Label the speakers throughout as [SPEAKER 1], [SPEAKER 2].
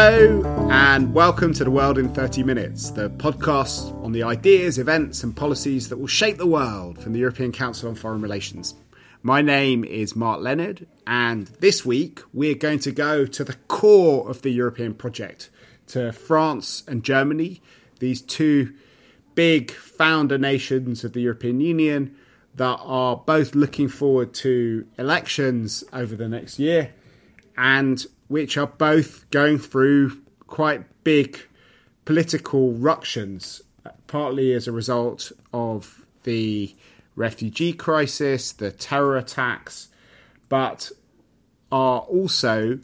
[SPEAKER 1] Hello, and welcome to The World in 30 Minutes, the podcast on the ideas, events, and policies that will shape the world from the European Council on Foreign Relations. My name is Mark Leonard, and this week we're going to go to the core of the European project, to France and Germany, these two big founder nations of the European Union that are both looking forward to elections over the next year and which are both going through quite big political ructions, partly as a result of the refugee crisis, the terror attacks, but are also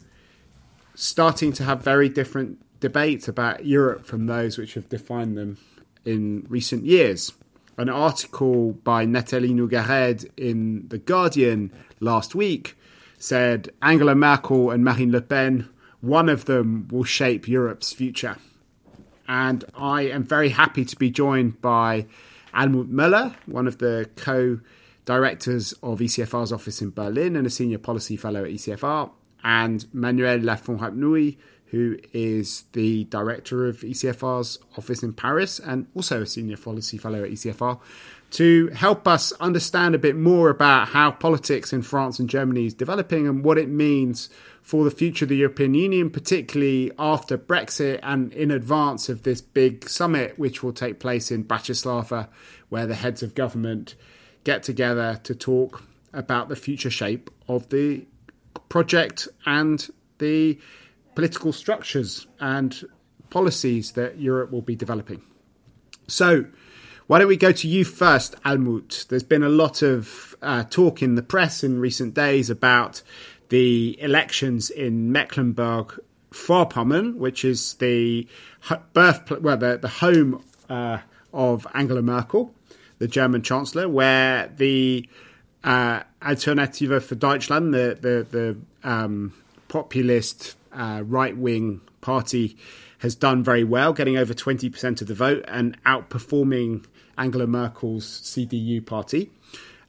[SPEAKER 1] starting to have very different debates about Europe from those which have defined them in recent years. An article by Natalie Nougayrède in The Guardian last week said Angela Merkel and Marine Le Pen, one of them will shape Europe's future. And I am very happy to be joined by Almut Möller, one of the co directors of ECFR's office in Berlin and a senior policy fellow at ECFR, and Manuel Lafont-Rapnouil, who is the director of ECFR's office in Paris and also a senior policy fellow at ECFR, to help us understand a bit more about how politics in France and Germany is developing and what it means for the future of the European Union, particularly after Brexit and in advance of this big summit, which will take place in Bratislava, where the heads of government get together to talk about the future shape of the project and the political structures and policies that Europe will be developing. So, why don't we go to you first, Almut? There's been a lot of uh, talk in the press in recent days about the elections in Mecklenburg Vorpommern, which is the birth, well, the, the home uh, of Angela Merkel, the German Chancellor, where the uh, Alternative for Deutschland, the the, the um, populist uh, right wing party, has done very well, getting over twenty percent of the vote and outperforming Angela Merkel's CDU party.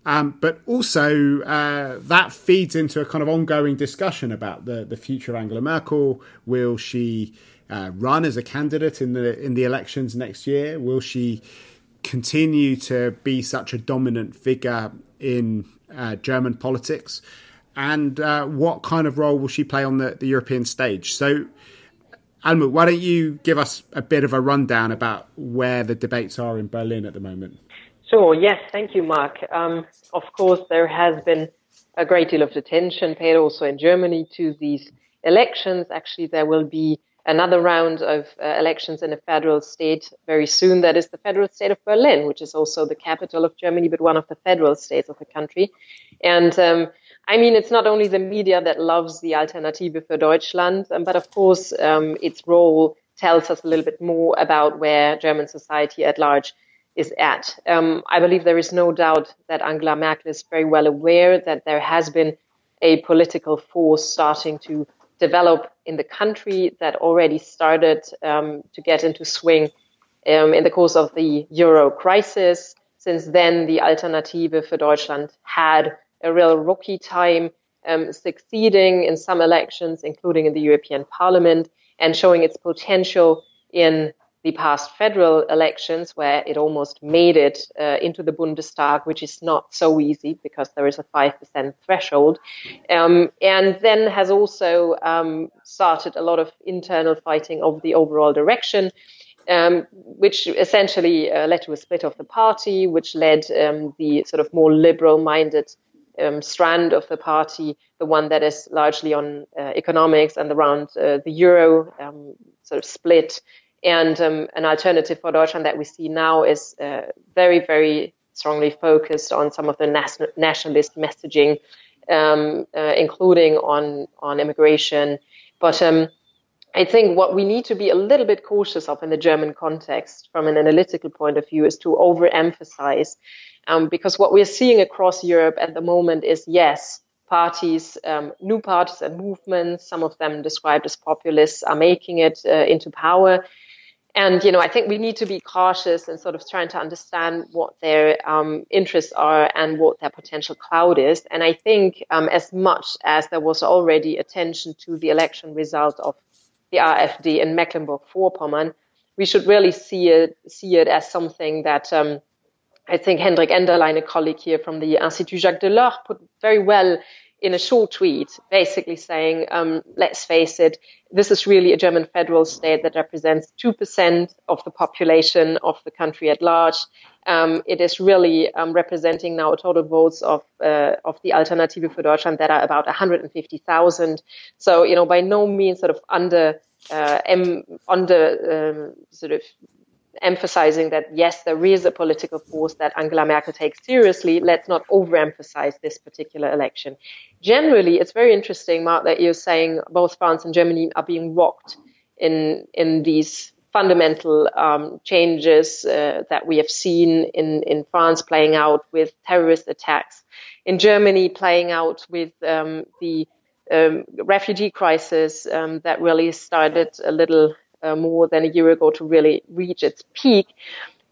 [SPEAKER 1] Um, but also, uh, that feeds into a kind of ongoing discussion about the, the future of Angela Merkel. Will she uh, run as a candidate in the in the elections next year? Will she continue to be such a dominant figure in uh, German politics? And uh, what kind of role will she play on the, the European stage? So, Almut, why don't you give us a bit of a rundown about where the debates are in Berlin at the moment?
[SPEAKER 2] Sure. Yes. Thank you, Mark. Um, of course, there has been a great deal of attention paid also in Germany to these elections. Actually, there will be another round of uh, elections in a federal state very soon. That is the federal state of Berlin, which is also the capital of Germany, but one of the federal states of the country. And um, I mean, it's not only the media that loves the Alternative für Deutschland, um, but of course, um, its role tells us a little bit more about where German society at large is at. Um, I believe there is no doubt that Angela Merkel is very well aware that there has been a political force starting to develop in the country that already started um, to get into swing um, in the course of the euro crisis. Since then, the Alternative für Deutschland had a real rocky time, um, succeeding in some elections, including in the European Parliament, and showing its potential in the past federal elections, where it almost made it uh, into the Bundestag, which is not so easy because there is a 5% threshold, um, and then has also um, started a lot of internal fighting of the overall direction. Um, which essentially uh, led to a split of the party, which led um, the sort of more liberal minded um, strand of the party, the one that is largely on uh, economics and around uh, the euro, um, sort of split and um, an alternative for Deutschland that we see now is uh, very, very strongly focused on some of the nas- nationalist messaging, um, uh, including on on immigration. But um, I think what we need to be a little bit cautious of in the German context, from an analytical point of view, is to overemphasize, um, because what we're seeing across Europe at the moment is yes, parties, um, new parties and movements, some of them described as populists, are making it uh, into power. And, you know, I think we need to be cautious and sort of trying to understand what their um, interests are and what their potential cloud is. And I think um, as much as there was already attention to the election result of the AfD in Mecklenburg-Vorpommern, we should really see it see it as something that um, I think Henrik Enderlein, a colleague here from the Institut Jacques Delors, put very well in a short tweet, basically saying, um, let's face it, this is really a German federal state that represents 2% of the population of the country at large. Um, it is really um, representing now a total votes of uh, of the Alternative für Deutschland that are about 150,000. So, you know, by no means sort of under uh, under um, sort of emphasizing that yes, there is a political force that Angela Merkel takes seriously. Let's not overemphasize this particular election. Generally, it's very interesting, Mark, that you're saying both France and Germany are being rocked in in these fundamental um, changes uh, that we have seen in in France playing out with terrorist attacks, in Germany playing out with um, the um, refugee crisis um, that really started a little uh, more than a year ago to really reach its peak.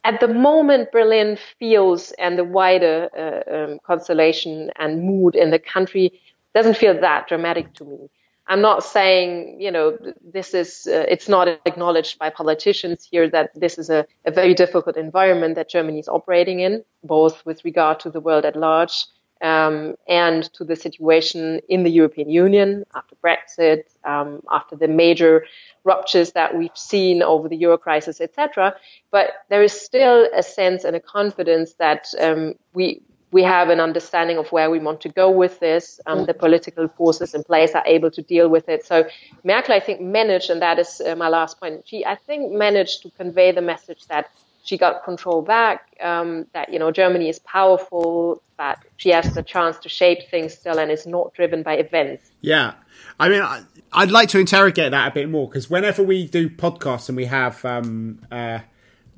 [SPEAKER 2] At the moment, Berlin feels, and the wider uh, um, constellation and mood in the country doesn't feel that dramatic to me. I'm not saying, you know, this is, uh, it's not acknowledged by politicians here that this is a, a, very difficult environment that Germany is operating in, both with regard to the world at large um, and to the situation in the European Union after Brexit, um, after the major ruptures that we've seen over the euro crisis, etc. But there is still a sense and a confidence that um, we we have an understanding of where we want to go with this. Um, the political forces in place are able to deal with it. So Merkel, I think, managed, and that is uh, my last point. She, I think, managed to convey the message that she got control back, um, that, you know, Germany is powerful, that she has the chance to shape things still and is not driven by events.
[SPEAKER 1] Yeah. I mean, I'd like to interrogate that a bit more because whenever we do podcasts and we have um, uh,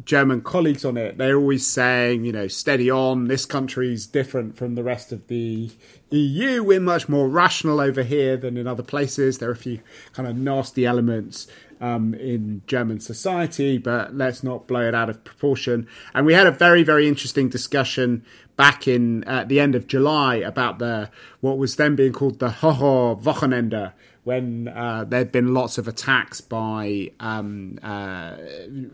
[SPEAKER 1] German colleagues on it, they're always saying, you know, steady on, this country's different from the rest of the EU. We're much more rational over here than in other places. There are a few kind of nasty elements um, in German society, but let's not blow it out of proportion. And we had a very, very interesting discussion back in at the end of July about the what was then being called the Horror Wochenende, when uh, there had been lots of attacks by um, uh,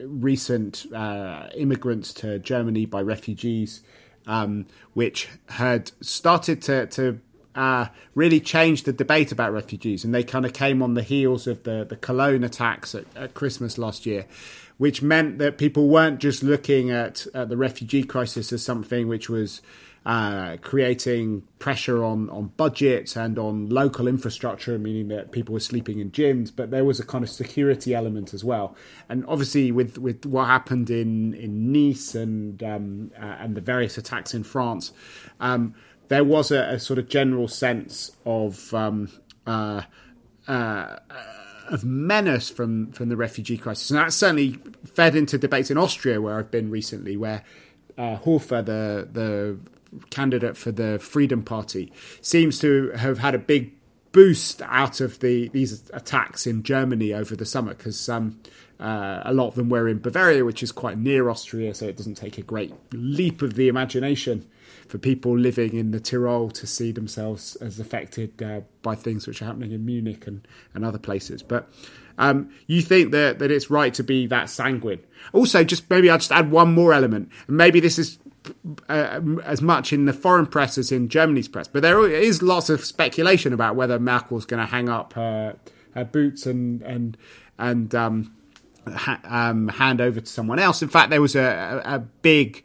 [SPEAKER 1] recent uh, immigrants to Germany by refugees, um, which had started to, to uh, really changed the debate about refugees, and they kind of came on the heels of the the Cologne attacks at, at Christmas last year, which meant that people weren't just looking at, at the refugee crisis as something which was uh, creating pressure on, on budgets and on local infrastructure, meaning that people were sleeping in gyms, but there was a kind of security element as well. And obviously, with, with what happened in, in Nice and um, uh, and the various attacks in France, um, there was a, a sort of general sense of um, uh, uh, of menace from from the refugee crisis, and that certainly fed into debates in Austria, where I've been recently, where uh, Hofer, the the candidate for the Freedom Party, seems to have had a big boost out of the these attacks in Germany over the summer because um, uh, a lot of them were in Bavaria, which is quite near Austria, so it doesn't take a great leap of the imagination for people living in the Tyrol to see themselves as affected uh, by things which are happening in Munich and, and other places. But um, you think that, that it's right to be that sanguine. Also, just maybe I'll just add one more element. Maybe this is uh, as much in the foreign press as in Germany's press, but there is lots of speculation about whether Merkel's going to hang up her, her boots and and and um, ha- um, hand over to someone else. In fact, there was a, a, a big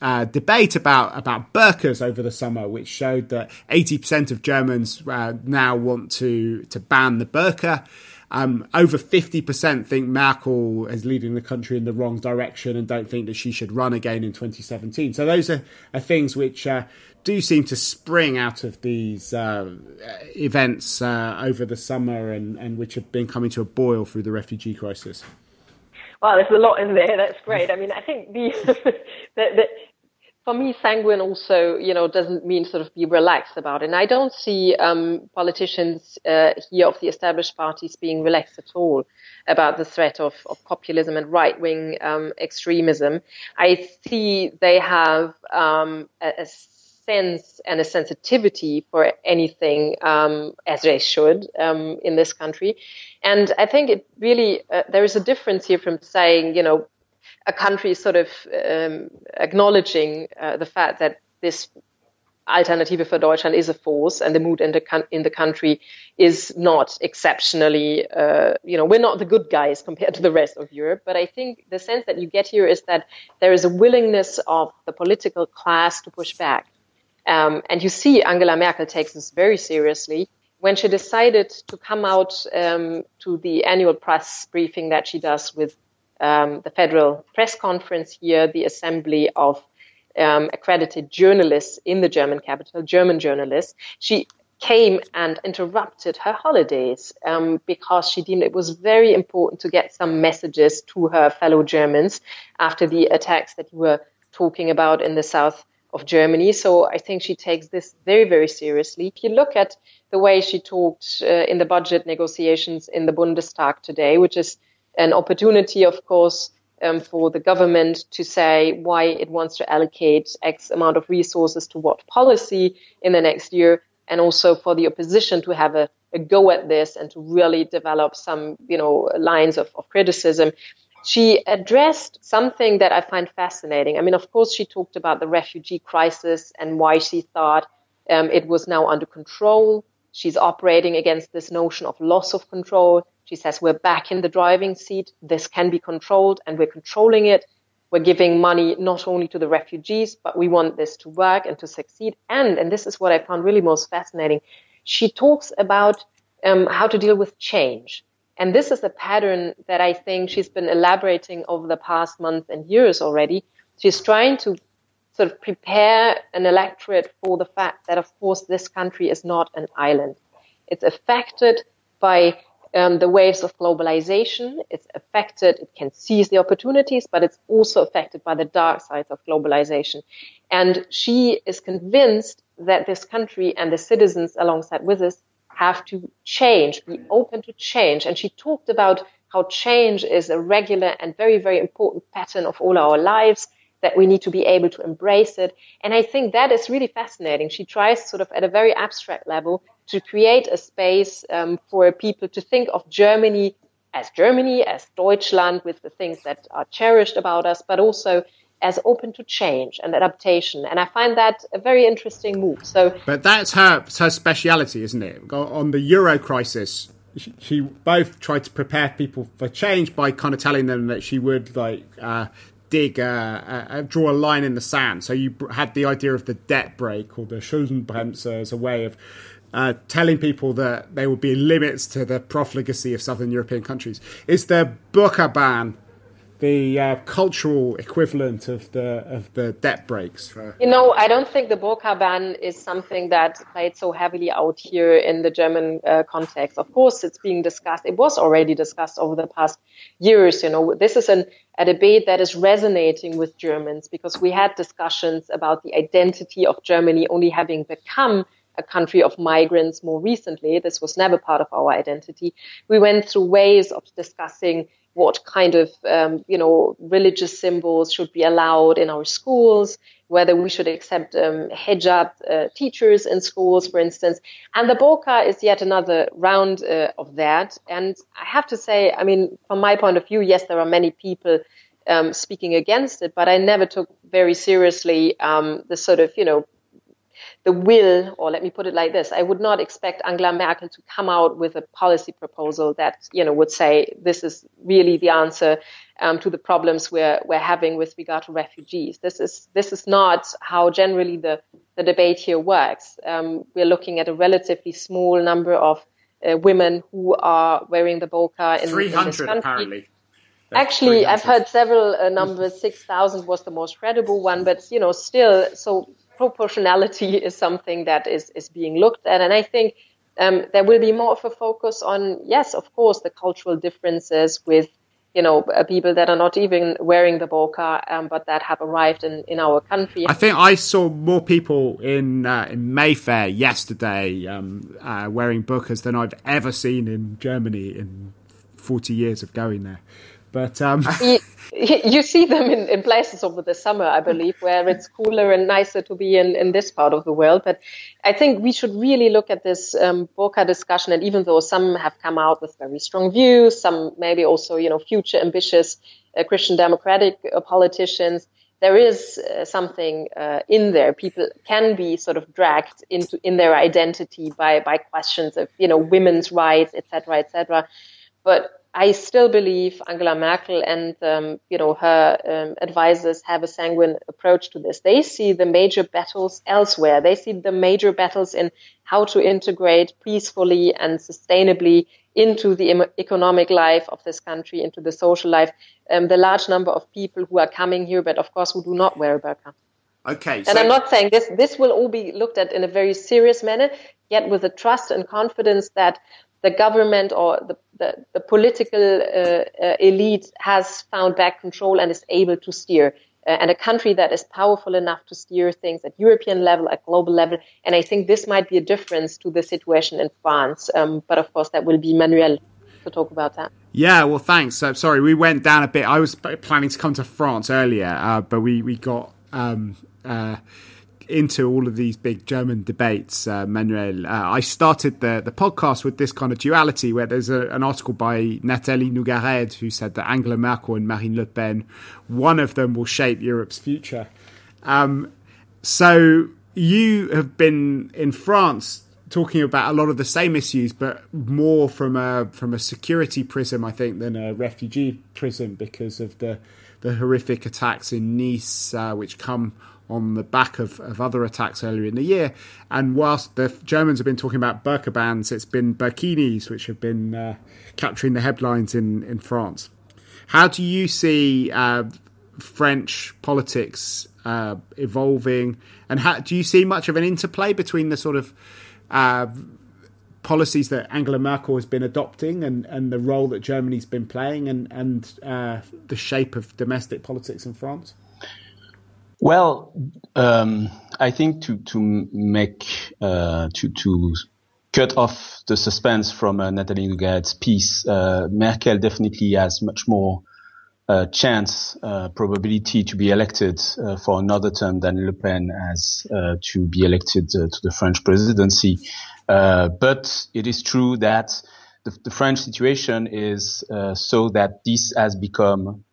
[SPEAKER 1] uh, debate about about burqas over the summer, which showed that 80% of Germans uh, now want to to ban the burqa. Um, over 50% think Merkel is leading the country in the wrong direction and don't think that she should run again in 2017. So those are, are things which uh, do seem to spring out of these uh, events uh, over the summer and, and which have been coming to a boil through the refugee crisis.
[SPEAKER 2] Well, there's a lot in there. That's great. I mean, I think the, the, the for me, sanguine also, you know, doesn't mean sort of be relaxed about it. And I don't see um, politicians uh, here of the established parties being relaxed at all about the threat of, of populism and right wing um, extremism. I see they have um, a, a sense and a sensitivity for anything um, as they should um, in this country. And I think it really, uh, there is a difference here from saying, you know, a country sort of um, acknowledging uh, the fact that this Alternative for Deutschland is a force, and the mood in the in the country is not exceptionally. Uh, you know, we're not the good guys compared to the rest of Europe. But I think the sense that you get here is that there is a willingness of the political class to push back, um, and you see Angela Merkel takes this very seriously when she decided to come out um, to the annual press briefing that she does with um, the Federal Press Conference here, the assembly of um, accredited journalists in the German capital, German journalists. She came and interrupted her holidays um, because she deemed it was very important to get some messages to her fellow Germans after the attacks that you were talking about in the south of Germany. So I think she takes this very, very seriously. If you look at the way she talked uh, in the budget negotiations in the Bundestag today, which is an opportunity, of course, um, for the government to say why it wants to allocate X amount of resources to what policy in the next year, and also for the opposition to have a, a go at this and to really develop some, you know, lines of, of criticism. She addressed something that I find fascinating. I mean, of course, she talked about the refugee crisis and why she thought um, it was now under control. She's operating against this notion of loss of control. She says, we're back in the driving seat. This can be controlled and we're controlling it. We're giving money not only to the refugees, but we want this to work and to succeed. And, and this is what I found really most fascinating. She talks about um, how to deal with change. And this is a pattern that I think she's been elaborating over the past months and years already. She's trying to sort of prepare an electorate for the fact that, of course, this country is not an island. It's affected by um, the waves of globalization. It's affected, it can seize the opportunities, but it's also affected by the dark sides of globalization. And she is convinced that this country and the citizens alongside with us have to change, be open to change. And she talked about how change is a regular and very, very important pattern of all our lives that we need to be able to embrace it. And I think that is really fascinating. She tries sort of at a very abstract level to create a space um, for people to think of Germany as Germany, as Deutschland, with the things that are cherished about us, but also as open to change and adaptation. And I find that a very interesting move. So,
[SPEAKER 1] but that's her her speciality, isn't it? On the Euro crisis, she, both tried to prepare people for change by kind of telling them that she would like uh, dig, uh, uh, draw a line in the sand. So you had the idea of the debt brake or the Schuldenbremse as a way of uh, telling people that there would be limits to the profligacy of southern European countries. Is the burqa ban the uh, cultural equivalent of the of the debt brakes?
[SPEAKER 2] You know, I don't think the burqa ban is something that played so heavily out here in the German uh, context. Of course, it's being discussed. It was already discussed over the past years. You know, this is an, a debate that is resonating with Germans because we had discussions about the identity of Germany only having become a country of migrants more recently. This was never part of our identity. We went through ways of discussing what kind of um, you know religious symbols should be allowed in our schools, whether we should accept um, hijab uh, teachers in schools, for instance. And the burqa is yet another round uh, of that. And I have to say, I mean, from my point of view, yes, there are many people um, speaking against it, but I never took very seriously um, the sort of you know the will, or let me put it like this, I would not expect Angela Merkel to come out with a policy proposal that, you know, would say this is really the answer um, to the problems we're, we're having with regard to refugees. This is, this is not how generally the, the debate here works. Um, we're looking at a relatively small number of uh, women who are wearing the burqa in, 300 in this country.
[SPEAKER 1] apparently.
[SPEAKER 2] Actually, I've heard several uh, numbers. Six thousand was the most credible one, but you know, still, so proportionality is something that is, is being looked at. And I think um, there will be more of a focus on, yes, of course, the cultural differences with, you know, uh, people that are not even wearing the burqa, um, but that have arrived in, in our country.
[SPEAKER 1] I think I saw more people in uh, in Mayfair yesterday um, uh, wearing burqas than I've ever seen in Germany in 40 years of going there. But um...
[SPEAKER 2] you, you, see them in, in places over the summer, I believe, where it's cooler and nicer to be in, in this part of the world. But I think we should really look at this um, discussion. And even though some have come out with very strong views, some maybe also, you know, future ambitious uh, Christian democratic uh, politicians, there is uh, something uh, in there. People can be sort of dragged into in their identity by by questions of you know women's rights, etc., etc. But I still believe Angela Merkel and um, you know her um, advisors have a sanguine approach to this. They see the major battles elsewhere. They see the major battles in how to integrate peacefully and sustainably into the economic life of this country, into the social life, um, the large number of people who are coming here, but of course who do not wear a burqa.
[SPEAKER 1] Okay.
[SPEAKER 2] So and I'm not saying this, this will all be looked at in a very serious manner, yet with the trust and confidence that the government or the, the, the political uh, uh, elite has found back control and is able to steer uh, and a country that is powerful enough to steer things at European level, at global level. And I think this might be a difference to the situation in France. Um, but of course, that will be Manuel to talk about that.
[SPEAKER 1] Yeah, well, thanks. Uh, sorry, we went down a bit. I was planning to come to France earlier, uh, but we we got um, uh, into all of these big German debates, uh, Manuel, uh, I started the, the podcast with this kind of duality where there's a, an article by Natalie Nougayrède who said that Angela Merkel and Marine Le Pen, one of them will shape Europe's future. Um, so you have been in France talking about a lot of the same issues, but more from a from a security prism, I think, than a refugee prism because of the the horrific attacks in Nice, uh, which come on the back of, of other attacks earlier in the year. And whilst the Germans have been talking about burqa bans, it's been burkinis which have been uh, capturing the headlines in, in France. How do you see uh, French politics uh, evolving? And how, do you see much of an interplay between the sort of uh, policies that Angela Merkel has been adopting and, and the role that Germany's been playing and, and uh, the shape of domestic politics in France?
[SPEAKER 3] Well, um, I think to to make uh, to to cut off the suspense from uh, Natalie Nougayrède's piece, uh, Merkel definitely has much more uh, chance uh, probability to be elected uh, for another term than Le Pen has to be elected to the French presidency. but it is true that the, the French situation is so that this has become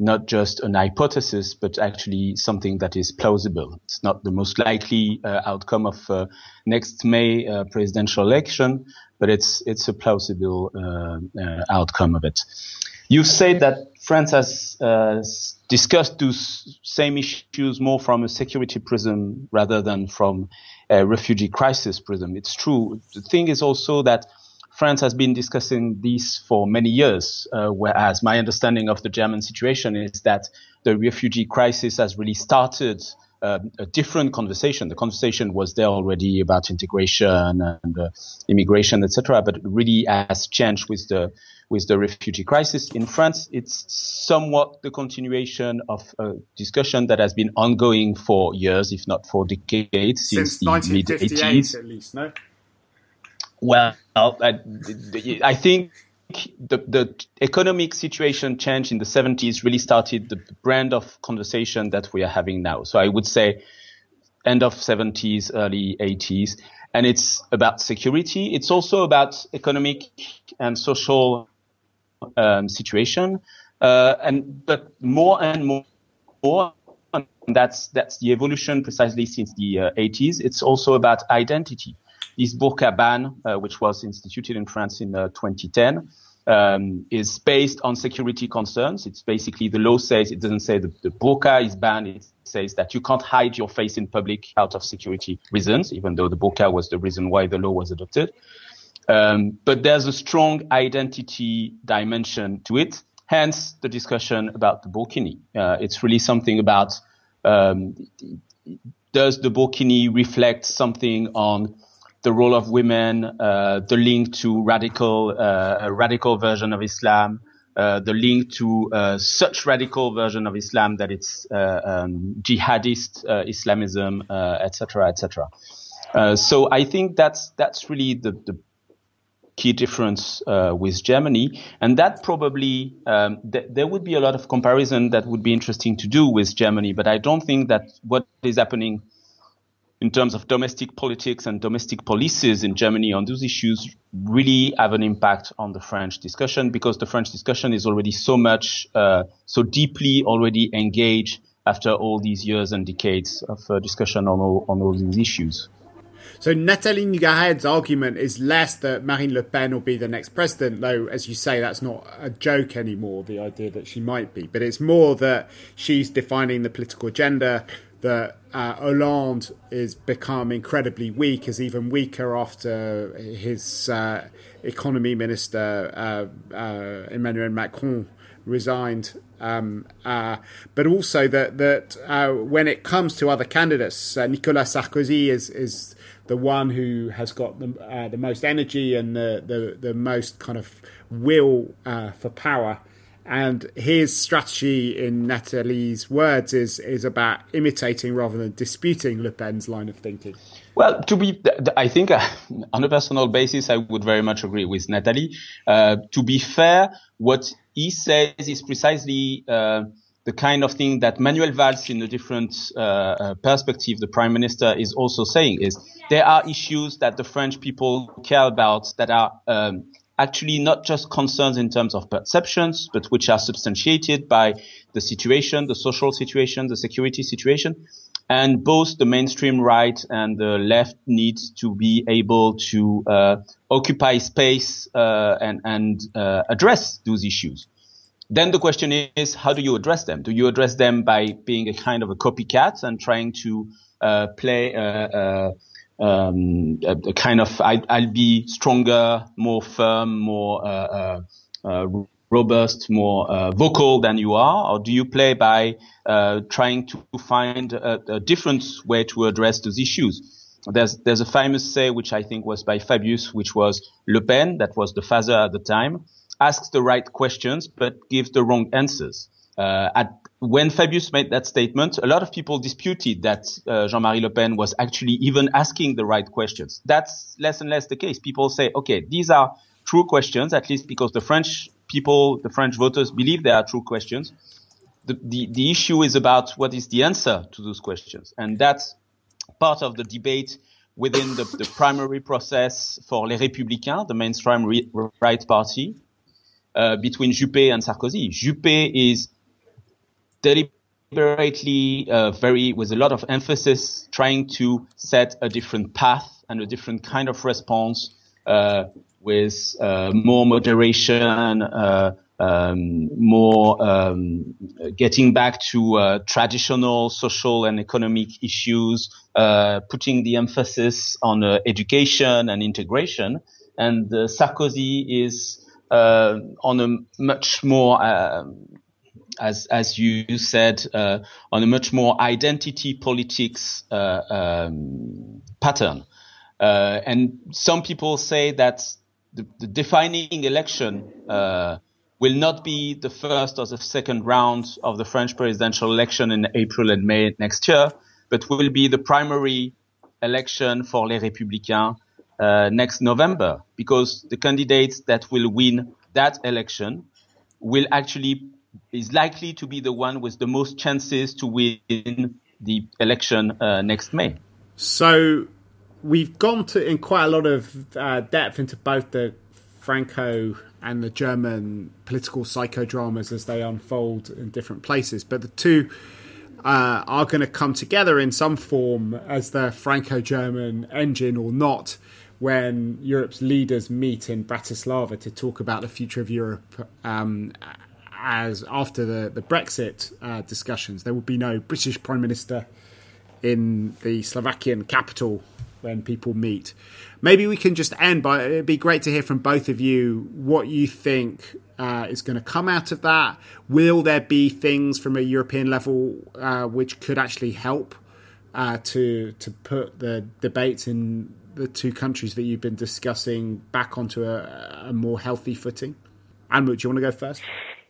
[SPEAKER 3] not just an hypothesis, but actually something that is plausible. It's not the most likely uh, outcome of uh, next May uh, presidential election, but it's it's a plausible uh, uh, outcome of it. You've said that France has uh, discussed those same issues more from a security prism rather than from a refugee crisis prism. It's true. The thing is also that France has been discussing this for many years, uh, whereas my understanding of the German situation is that the refugee crisis has really started uh, a different conversation. The conversation was there already about integration and uh, immigration, etc., but really has changed with the with the refugee crisis in France. It's somewhat the continuation of a discussion that has been ongoing for years, if not for decades,
[SPEAKER 1] since, since the mid 80s. At least, no.
[SPEAKER 3] Well, I, I think the, the economic situation change in the 70s really started the brand of conversation that we are having now. So I would say end of 70s, early 80s. And it's about security. It's also about economic and social um, situation. Uh, and but more and more, more and that's that's the evolution precisely since the uh, 80s. It's also about identity this burqa ban, uh, which was instituted in France in uh, 2010, um, is based on security concerns. It's basically the law says it doesn't say the, the burqa is banned. It says that you can't hide your face in public out of security reasons, even though the burqa was the reason why the law was adopted. Um, but there's a strong identity dimension to it. Hence the discussion about the burkini. Uh, it's really something about um, does the burkini reflect something on the role of women, uh, the link to radical, uh, a radical version of Islam, uh, the link to uh, such radical version of Islam that it's uh, um, jihadist Islamism, etc., etc. so I think that's that's really the, the key difference uh, with Germany, and that probably um, th- there would be a lot of comparison that would be interesting to do with Germany, but I don't think that what is happening in terms of domestic politics and domestic policies in Germany on those issues really have an impact on the French discussion because the French discussion is already so much, uh, so deeply already engaged after all these years and decades of uh, discussion on all, on all these issues.
[SPEAKER 1] So Natalie Nougayrède's argument is less that Marine Le Pen will be the next president, though, as you say, that's not a joke anymore, the idea that she might be. But it's more that she's defining the political agenda, that uh, Hollande is become incredibly weak, is even weaker after his uh, economy minister uh, uh Emmanuel Macron resigned. Um, uh, but also that that uh, when it comes to other candidates, Nicolas Sarkozy is is the one who has got the the most energy and the, the the most kind of will for power. And his strategy, in Natalie's words, is is about imitating rather than disputing Le Pen's line of thinking.
[SPEAKER 3] Well, to be, I think uh, on a personal basis, I would very much agree with Natalie. Uh, to be fair, what he says is precisely uh, the kind of thing that Manuel Valls, in a different uh, uh, perspective, the prime minister, is also saying: is there are issues that the French people care about that are um, actually not just concerns in terms of perceptions, but which are substantiated by the situation, the social situation, the security situation. And both the mainstream right and the left needs to be able to uh, occupy space uh, and, and uh, address those issues. Then the question is, how do you address them? Do you address them by being a kind of a copycat and trying to uh, play uh, uh, um, a, a, kind of I, will be stronger, more firm, more uh, uh, uh robust, more uh, vocal than you are, or do you play by uh, trying to find a, a, different way to address those issues? There's there's a famous say which I think was by Fabius, which was Le Pen, that was the father at the time, asks the right questions but gives the wrong answers. Uh, at when Fabius made that statement, a lot of people disputed that uh, Jean-Marie Le Pen was actually even asking the right questions. That's less and less the case. People say, okay, these are true questions, at least because the French people, the French voters believe they are true questions. The, the, the issue is about what is the answer to those questions. And that's part of the debate within the, the primary process for Les Républicains, the mainstream re- right party, uh, between Juppé and Sarkozy. Juppé is deliberately, uh, very with a lot of emphasis, trying to set a different path and a different kind of response uh, with uh, more moderation, uh, um, more um, getting back to uh, traditional social and economic issues, uh, putting the emphasis on education and integration. And Sarkozy is on a much more as as you said, uh, on a much more identity politics uh, um, pattern. Uh, and some people say that the, the defining election uh, will not be the first or the second round of the French presidential election in April and May next year, but will be the primary election for Les Républicains uh, next November, because the candidates that will win that election will actually is likely to be the one with the most chances to win the election uh, next May.
[SPEAKER 1] So we've gone to in quite a lot of uh, depth into both the Franco and the German political psychodramas as they unfold in different places, but the two uh, are going to come together in some form as the Franco-German engine or not when Europe's leaders meet in Bratislava to talk about the future of Europe um, as after the the Brexit uh, discussions, there will be no British Prime Minister in the Slovakian capital when people meet. Maybe we can just end by it'd be great to hear from both of you what you think uh, is going to come out of that. Will there be things from a European level uh, which could actually help uh, to to put the debates in the two countries that you've been discussing back onto a, a more healthy footing? Anne, do you want to go first?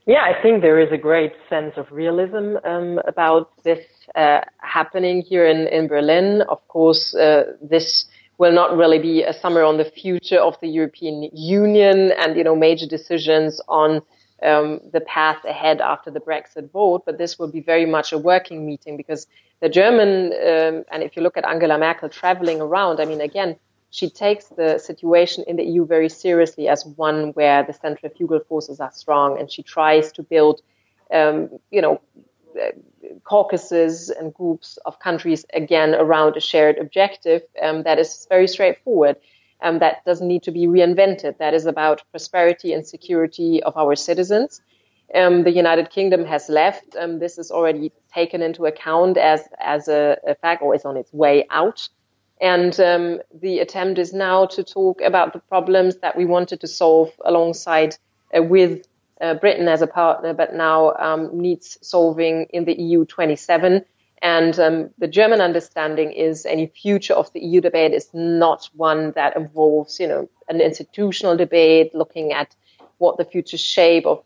[SPEAKER 2] Yeah, I think there is a great sense of realism um, about this uh, happening here in, in Berlin. Of course, uh, this will not really be a summer on the future of the European Union and, you know, major decisions on um, the path ahead after the Brexit vote, but this will be very much a working meeting because the German, um, and if you look at Angela Merkel traveling around, I mean, again, she takes the situation in the EU very seriously as one where the centrifugal forces are strong, and she tries to build, um, you know, caucuses and groups of countries again around a shared objective um, that is very straightforward. Um, that doesn't need to be reinvented. That is about prosperity and security of our citizens. Um, the United Kingdom has left. Um, this is already taken into account as as a, a fact, or is on its way out. And um, the attempt is now to talk about the problems that we wanted to solve alongside uh, with uh, Britain as a partner, but now um, needs solving in the EU 27. And um, the German understanding is any future of the EU debate is not one that involves, you know, an institutional debate looking at what the future shape of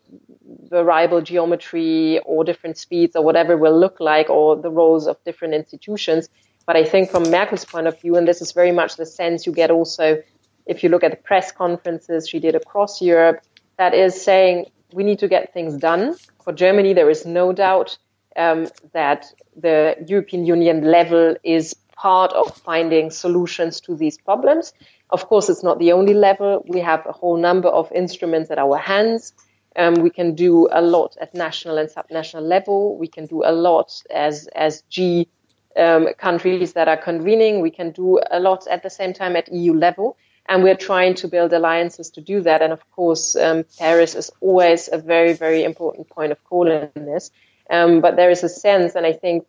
[SPEAKER 2] variable geometry or different speeds or whatever will look like or the roles of different institutions. But I think from Merkel's point of view, and this is very much the sense you get also if you look at the press conferences she did across Europe, that is saying we need to get things done. For Germany, there is no doubt um, that the European Union level is part of finding solutions to these problems. Of course, it's not the only level. We have a whole number of instruments at our hands. Um, we can do a lot at national and subnational level. We can do a lot as as G um, countries that are convening. We can do a lot at the same time at EU level. And we're trying to build alliances to do that. And of course, um, Paris is always a very, very important point of call in this. Um, but there is a sense, and I think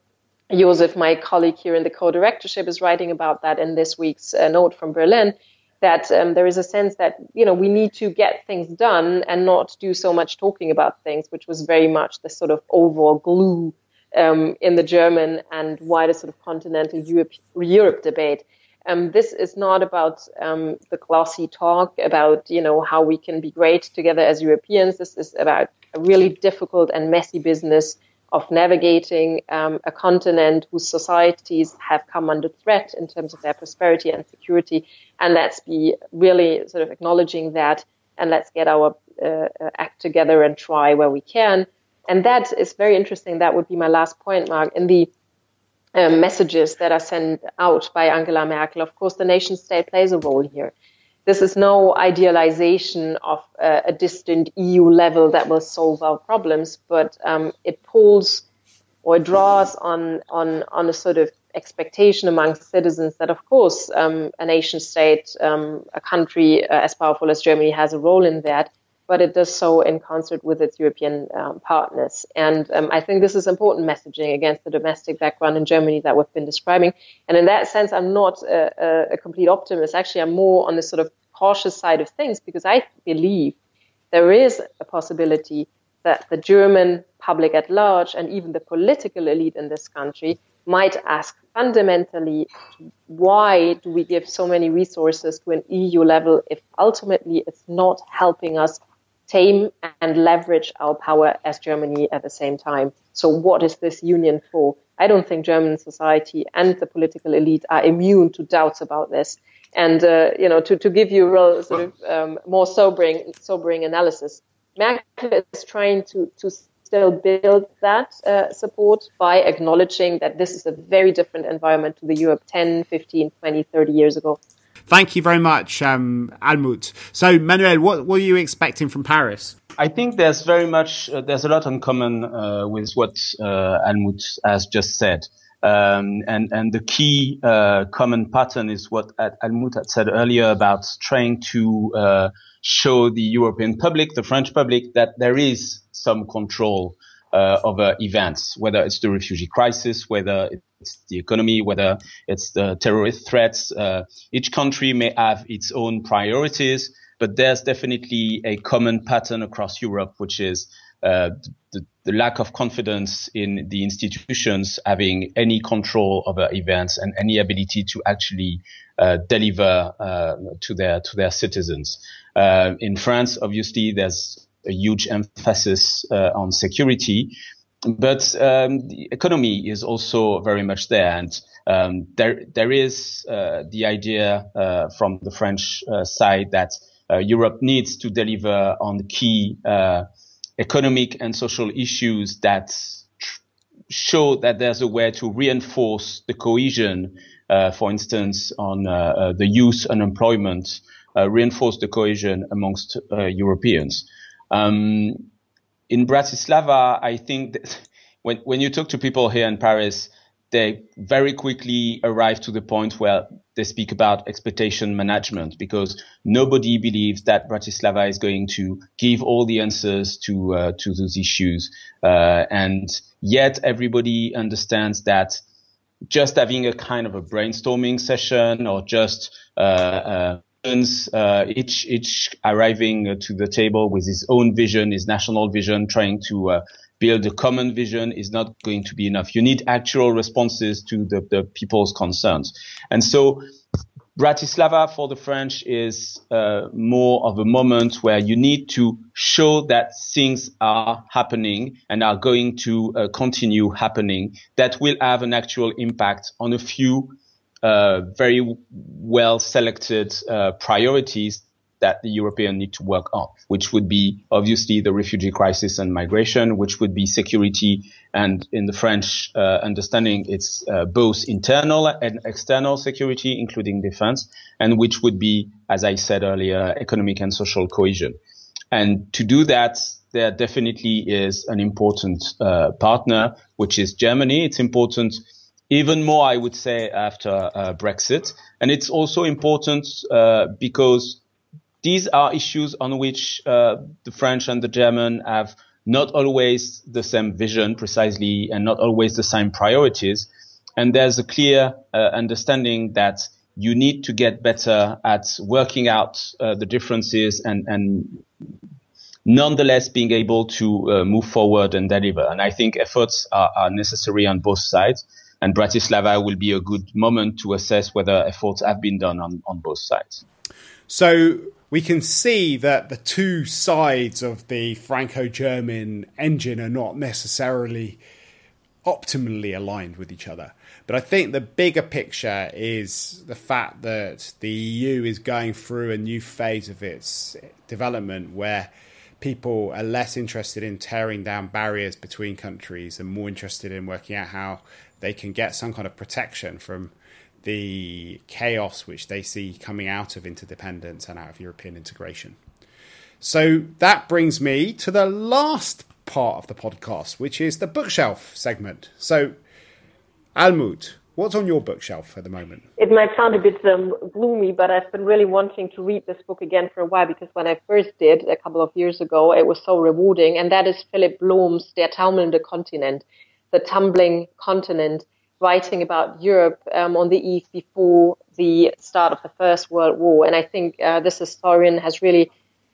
[SPEAKER 2] Josef, my colleague here in the co-directorship, is writing about that in this week's uh, note from Berlin, that um, there is a sense that you know we need to get things done and not do so much talking about things, which was very much the sort of overall glue um, in the German and wider sort of continental Europe, Europe debate. Um, this is not about um, the glossy talk about you know how we can be great together as Europeans. This is about a really difficult and messy business of navigating um, a continent whose societies have come under threat in terms of their prosperity and security. And let's be really sort of acknowledging that, and let's get our uh, act together and try where we can. And that is very interesting. That would be my last point, Mark. In the um, messages that are sent out by Angela Merkel, of course, the nation state plays a role here. This is no idealization of uh, a distant EU level that will solve our problems, but um, it pulls or draws on, on, on a sort of expectation among citizens that, of course, um, a nation state, um, a country uh, as powerful as Germany has a role in that but it does so in concert with its European um, partners. And um, I think this is important messaging against the domestic background in Germany that we've been describing. And in that sense, I'm not a, a complete optimist. Actually, I'm more on the sort of cautious side of things because I believe there is a possibility that the German public at large and even the political elite in this country might ask fundamentally why do we give so many resources to an EU level if ultimately it's not helping us tame and leverage our power as Germany at the same time. So what is this union for? I don't think German society and the political elite are immune to doubts about this. And, uh, you know, to, to give you a real sort of um, more sobering, sobering analysis, Merkel is trying to, to still build that uh, support by acknowledging that this is a very different environment to the Europe 10, 15, 20, 30 years ago.
[SPEAKER 1] Thank you very much, um, Almut. So, Manuel, what, were you expecting from Paris?
[SPEAKER 3] I think there's very much, uh, there's a lot in common uh, with what uh, Almut has just said. Um, and, and the key uh, common pattern is what Almut had said earlier about trying to uh, show the European public, the French public, that there is some control uh, over events, whether it's the refugee crisis, whether it's the economy, whether it's the terrorist threats. Uh, each country may have its own priorities, but there's definitely a common pattern across Europe, which is uh, the, the, lack of confidence in the institutions having any control over events and any ability to actually uh, deliver uh, to their to their citizens. Uh, in France, obviously, there's a huge emphasis uh, on security, but um, the economy is also very much there. And Um, there, there is uh, the idea uh, from the French uh, side that uh, Europe needs to deliver on key uh, economic and social issues that show that there's a way to reinforce the cohesion. Uh, for instance, on the youth unemployment, reinforce the cohesion amongst Europeans. Um, in Bratislava, I think when when you talk to people here in Paris, they very quickly arrive to the point where they speak about expectation management because nobody believes that Bratislava is going to give all the answers to uh, to those issues, uh, and yet everybody understands that just having a kind of a brainstorming session or just uh, uh uh, each each arriving to the table with his own vision, his national vision, trying to uh, build a common vision is not going to be enough. You need actual responses to the, the people's concerns, and so. Bratislava for the French is uh, more of a moment where you need to show that things are happening and are going to uh, continue happening that will have an actual impact on a few uh, very well selected uh, priorities that the European need to work on, which would be obviously the refugee crisis and migration, which would be security. And in the French uh, understanding, it's uh, both internal and external security, including defense, and which would be, as I said earlier, economic and social cohesion. And to do that, there definitely is an important uh, partner, which is Germany. It's important even more, I would say, after uh, Brexit. And it's also important uh, because these are issues on which uh, the French and the German have not always the same vision precisely and not always the same priorities. And there's a clear uh, understanding that you need to get better at working out uh, the differences and, and nonetheless being able to uh, move forward and deliver. And I think efforts are, are necessary on both sides and Bratislava will be a good moment to assess whether efforts have been done on, on both sides.
[SPEAKER 1] So we can see that the two sides of the Franco German engine are not necessarily optimally aligned with each other. But I think the bigger picture is the fact that the EU is going through a new phase of its development where people are less interested in tearing down barriers between countries and more interested in working out how they can get some kind of protection from the chaos which they see coming out of interdependence and out of European integration. So that brings me to the last part of the podcast, which is the bookshelf segment. So, Almut, what's on your bookshelf at the moment?
[SPEAKER 2] It might sound a bit um, gloomy, but I've been really wanting to read this book again for a while because when I first did a couple of years ago, it was so rewarding. And that is Philipp Blom's Der taumelnde Kontinent the tumbling continent, writing about Europe um, on the eve before the start of the First World War. And I think uh, this historian has really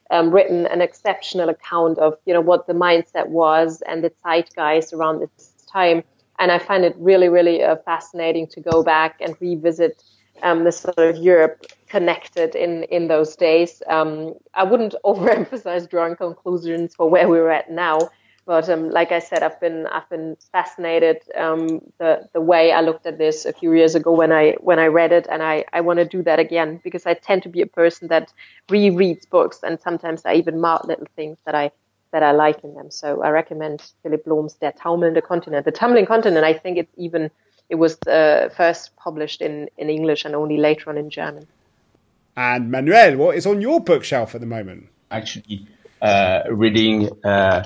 [SPEAKER 2] um, written an exceptional account of you know what the mindset was and the zeitgeist around this time. And I find it really, really uh, fascinating to go back and revisit um, the sort of Europe connected in in those days. Um, I wouldn't overemphasize drawing conclusions for where we're at now, but um, like I said, I've been I've been fascinated um, the the way I looked at this a few years ago when I when I read it, and I, I want to do that again because I tend to be a person that rereads books, and sometimes I even mark little things that I that I like in them. So I recommend Philipp Blom's Der taumelnde Kontinent. The Tumbling Continent, I think it's even it was uh, first published in in English and only later on in German.
[SPEAKER 1] And Manuel, what is on your bookshelf at the moment?
[SPEAKER 3] Actually, uh, reading uh,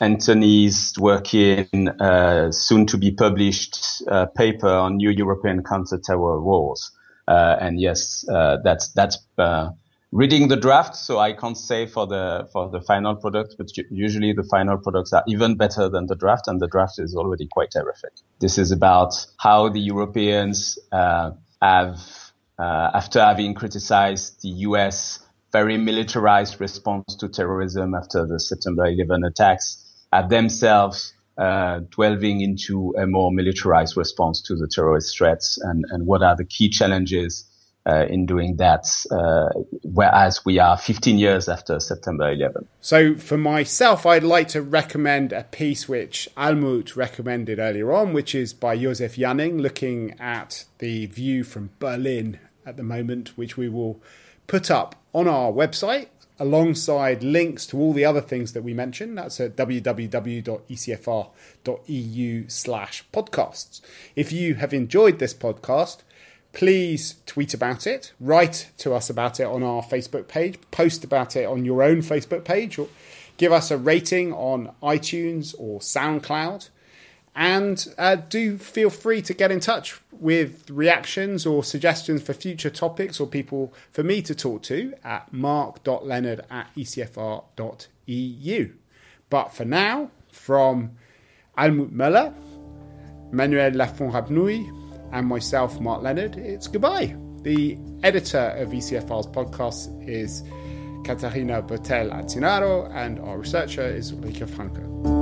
[SPEAKER 3] Anthony's working uh, soon to be published uh, paper on new European counter-terror wars. Uh, and yes, uh, that's that's uh, reading the draft, so I can't say for the for the final product, but usually the final products are even better than the draft, and the draft is already quite terrific. This is about how the Europeans uh, have, after having criticized the U.S. very militarized response to terrorism after the September 11 attacks, at themselves uh, delving into a more militarized response to the terrorist threats and, and what are the key challenges uh, in doing that, uh, whereas we are 15 years after September 11.
[SPEAKER 1] So, for myself, I'd like to recommend a piece which Almut recommended earlier on, which is by Josef Janning, looking at the view from Berlin at the moment, which we will put up on our website alongside links to all the other things that we mentioned. That's at www.ecfr.eu slash podcasts. If you have enjoyed this podcast, please tweet about it, write to us about it on our Facebook page, post about it on your own Facebook page, or give us a rating on iTunes or SoundCloud. And uh, do feel free to get in touch with reactions or suggestions for future topics or people for me to talk to at mark.leonard at ecfr.eu. But for now, from Almut Möller, Manuel Lafont Rapnouil, and myself, Mark Leonard, it's goodbye. The editor of ECFR's podcast is Katarina Botel Atzinaro, and our researcher is Ulrike Franke.